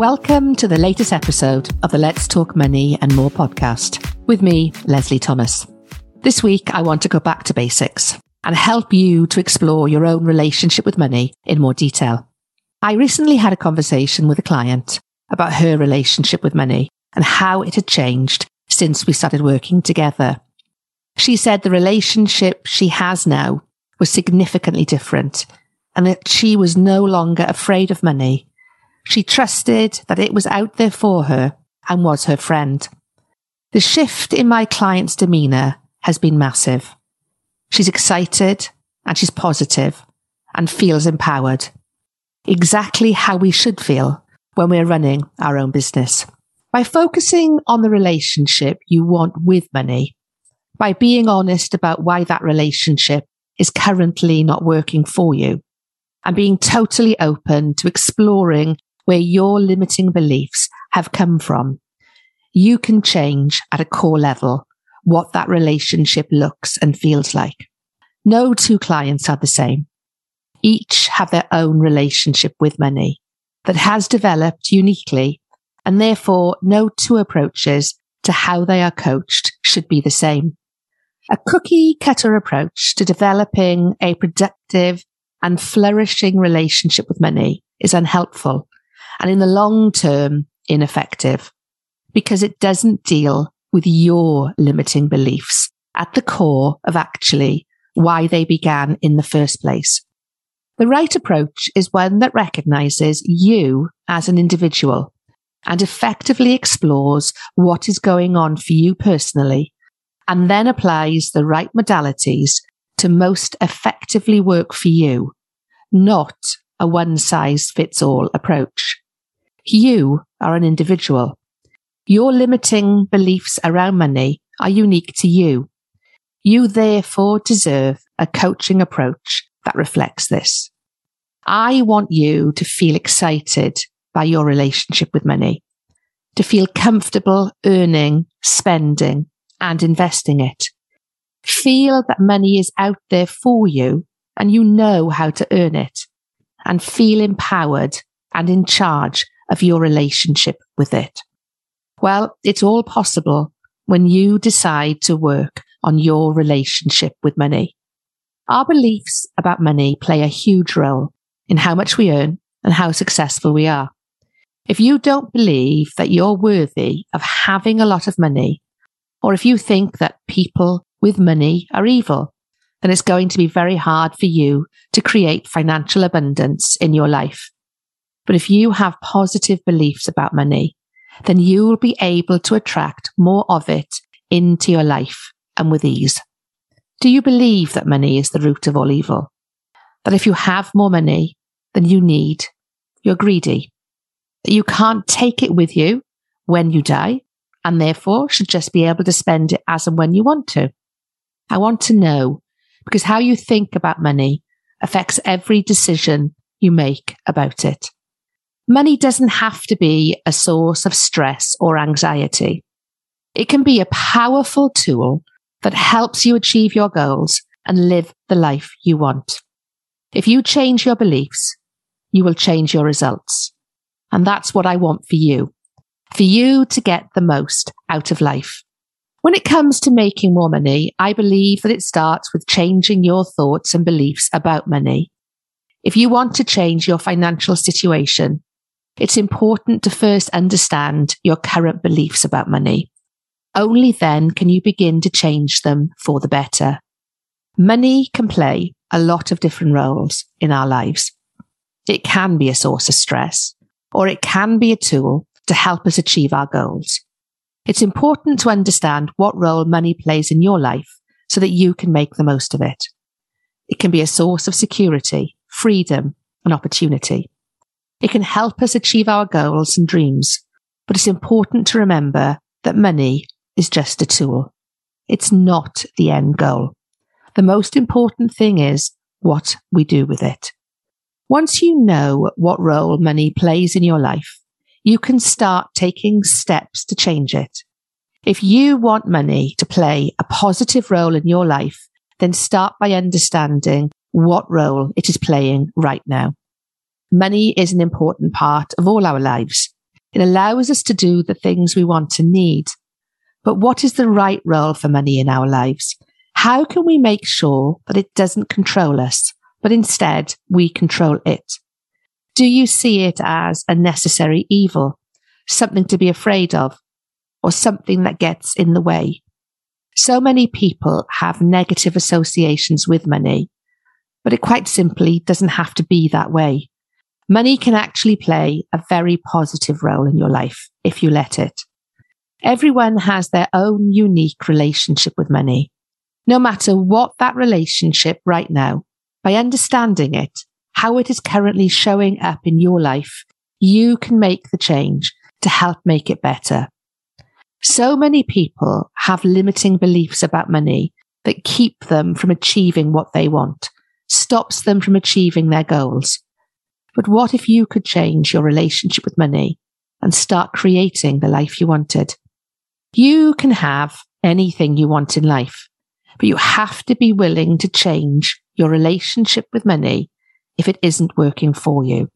Welcome to the latest episode of the Let's Talk Money and More podcast with me, Lesley Thomas. This week, I want to go back to basics and help you to explore your own relationship with money in more detail. I recently had a conversation with a client about her relationship with money and how it had changed since we started working together. She said the relationship she has now was significantly different and that she was no longer afraid of money she trusted that it was out there for her and was her friend. The shift in my client's demeanour has been massive. She's excited and she's positive and feels empowered. Exactly how we should feel when we're running our own business. By focusing on the relationship you want with money, by being honest about why that relationship is currently not working for you, and being totally open to exploring where your limiting beliefs have come from. You can change at a core level what that relationship looks and feels like. No two clients are the same. Each have their own relationship with money that has developed uniquely and therefore no two approaches to how they are coached should be the same. A cookie cutter approach to developing a productive and flourishing relationship with money is unhelpful and in the long term, ineffective because it doesn't deal with your limiting beliefs at the core of actually why they began in the first place. The right approach is one that recognizes you as an individual and effectively explores what is going on for you personally and then applies the right modalities to most effectively work for you, not a one size fits all approach. You are an individual. Your limiting beliefs around money are unique to you. You therefore deserve a coaching approach that reflects this. I want you to feel excited by your relationship with money, to feel comfortable earning, spending and investing it. Feel that money is out there for you and you know how to earn it and feel empowered and in charge of your relationship with it? Well, it's all possible when you decide to work on your relationship with money. Our beliefs about money play a huge role in how much we earn and how successful we are. If you don't believe that you're worthy of having a lot of money, or if you think that people with money are evil, then it's going to be very hard for you to create financial abundance in your life. But if you have positive beliefs about money, then you will be able to attract more of it into your life and with ease. Do you believe that money is the root of all evil? That if you have more money than you need, you're greedy? That you can't take it with you when you die and therefore should just be able to spend it as and when you want to? I want to know because how you think about money affects every decision you make about it. Money doesn't have to be a source of stress or anxiety. It can be a powerful tool that helps you achieve your goals and live the life you want. If you change your beliefs, you will change your results. And that's what I want for you, for you to get the most out of life. When it comes to making more money, I believe that it starts with changing your thoughts and beliefs about money. If you want to change your financial situation, it's important to first understand your current beliefs about money. Only then can you begin to change them for the better. Money can play a lot of different roles in our lives. It can be a source of stress, or it can be a tool to help us achieve our goals. It's important to understand what role money plays in your life so that you can make the most of it. It can be a source of security, freedom, and opportunity. It can help us achieve our goals and dreams, but it's important to remember that money is just a tool. It's not the end goal. The most important thing is what we do with it. Once you know what role money plays in your life, you can start taking steps to change it. If you want money to play a positive role in your life, then start by understanding what role it is playing right now. Money is an important part of all our lives. It allows us to do the things we want to need. But what is the right role for money in our lives? How can we make sure that it doesn't control us, but instead we control it? Do you see it as a necessary evil, something to be afraid of, or something that gets in the way? So many people have negative associations with money, but it quite simply doesn't have to be that way. Money can actually play a very positive role in your life if you let it. Everyone has their own unique relationship with money. No matter what that relationship right now, by understanding it, how it is currently showing up in your life, you can make the change to help make it better. So many people have limiting beliefs about money that keep them from achieving what they want, stops them from achieving their goals. But what if you could change your relationship with money and start creating the life you wanted? You can have anything you want in life, but you have to be willing to change your relationship with money if it isn't working for you.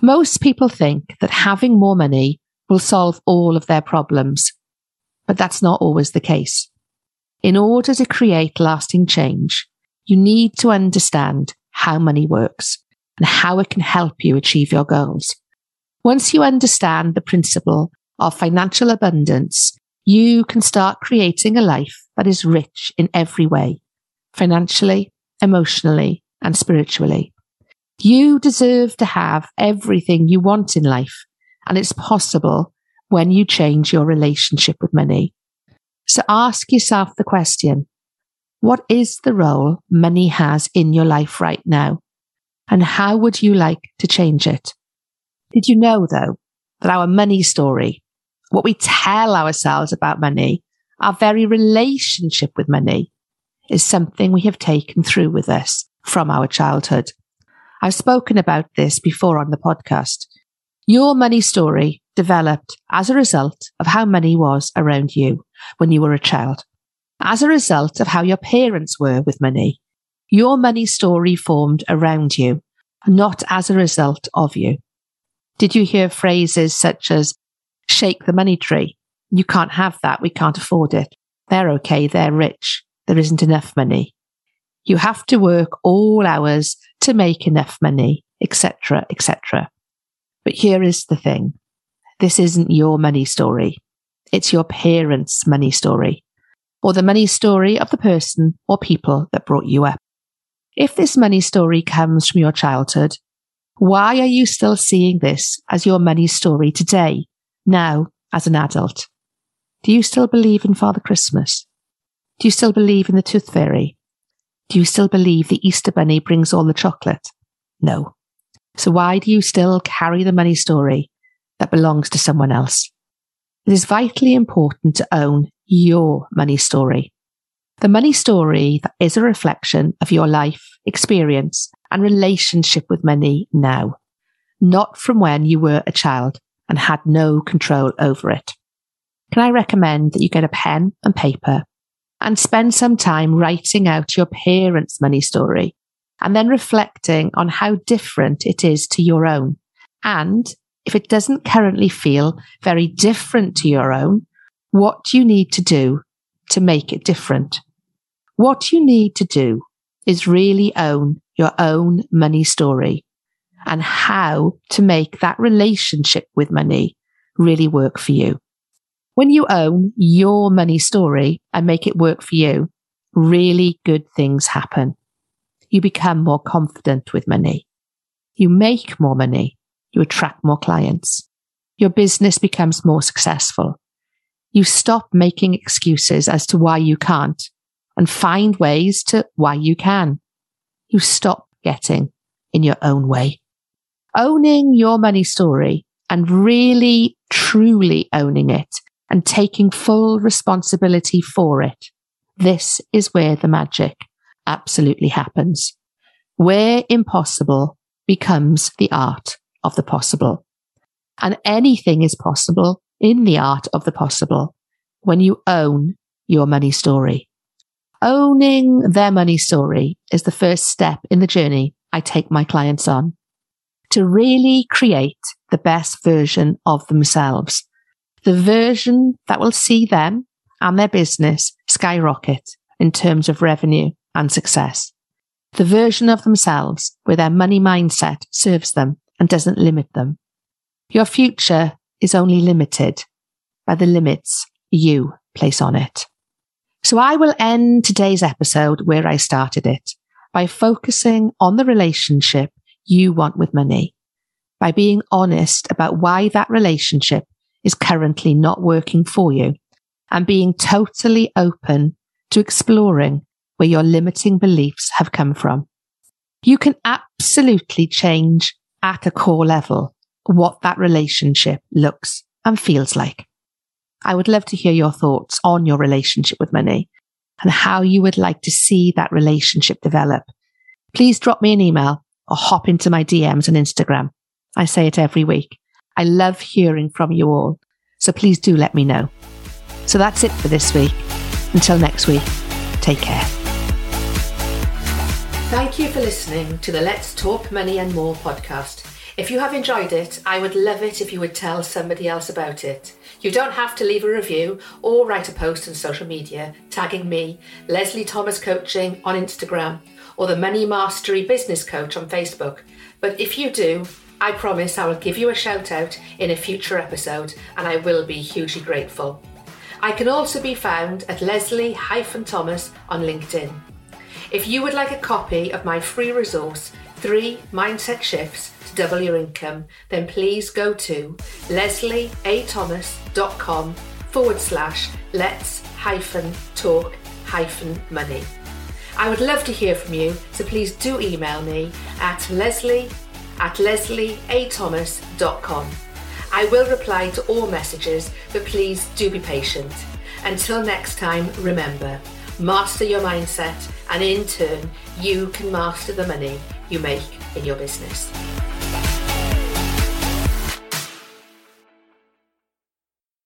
Most people think that having more money will solve all of their problems, but that's not always the case. In order to create lasting change, you need to understand how money works and how it can help you achieve your goals. Once you understand the principle of financial abundance, you can start creating a life that is rich in every way, financially, emotionally, and spiritually. You deserve to have everything you want in life, and it's possible when you change your relationship with money. So ask yourself the question, what is the role money has in your life right now? And how would you like to change it? Did you know though that our money story what we tell ourselves about money, our very relationship with money is something we have taken through with us from our childhood. I've spoken about this before on the podcast. Your money story developed as a result of how money was around you when you were a child, as a result of how your parents were with money. Your money story formed around you, not as a result of you. Did you hear phrases such as shake the money tree. You can't have that. We can't afford it. They're okay. They're rich. There isn't enough money. You have to work all hours to make enough money, etc., etc. But here is the thing. This isn't your money story. It's your parents' money story or the money story of the person or people that brought you up. If this money story comes from your childhood, why are you still seeing this as your money story today? now as an adult? Do you still believe in Father Christmas? Do you still believe in the Tooth Fairy? Do you still believe the Easter Bunny brings all the chocolate? No. So why do you still carry the money story that belongs to someone else? It is vitally important to own your money story. The money story is a reflection of your life, experience, and relationship with money now, not from when you were a child and had no control over it. Can I recommend that you get a pen and paper and spend some time writing out your parents' money story and then reflecting on how different it is to your own. And if it doesn't currently feel very different to your own, what you need to do to make it different? What you need to do is really own your own money story and how to make that relationship with money really work for you. When you own your money story and make it work for you, really good things happen. You become more confident with money. You make more money. You attract more clients. Your business becomes more successful. You stop making excuses as to why you can't and find ways to why you can. You stop getting in your own way. Owning your money story and really truly owning it and taking full responsibility for it. This is where the magic absolutely happens. Where impossible becomes the art of the possible. And anything is possible in the art of the possible when you own your money story. Owning their money story is the first step in the journey I take my clients on to really create the best version of themselves, the version that will see them and their business skyrocket in terms of revenue and success. The version of themselves where their money mindset serves them and doesn't limit them. Your future is only limited by the limits you place on it. So I will end today's episode where I started it by focusing on the relationship you want with money, by being honest about why that relationship is currently not working for you and being totally open to exploring where your limiting beliefs have come from. You can absolutely change at a core level what that relationship looks and feels like. I would love to hear your thoughts on your relationship with money and how you would like to see that relationship develop. Please drop me an email or hop into my DMs on Instagram. I say it every week. I love hearing from you all. So please do let me know. So that's it for this week. Until next week, take care. Thank you for listening to the Let's Talk Money and More podcast. If you have enjoyed it, I would love it if you would tell somebody else about it. You don't have to leave a review or write a post on social media tagging me, Lesley Thomas Coaching on Instagram, or the Money Mastery Business Coach on Facebook. But if you do, I promise I will give you a shout out in a future episode and I will be hugely grateful. I can also be found at Lesley-Thomas on LinkedIn. If you would like a copy of my free resource, Three Mindset Shifts Double Your Income, then please go to lesleyathomas.com forward slash let's hyphen talk hyphen money. I would love to hear from you, so please do email me at lesley at lesleyathomas.com. I will reply to all messages, but please do be patient. Until next time, remember, master your mindset, and in turn, you can master the money you make in your business.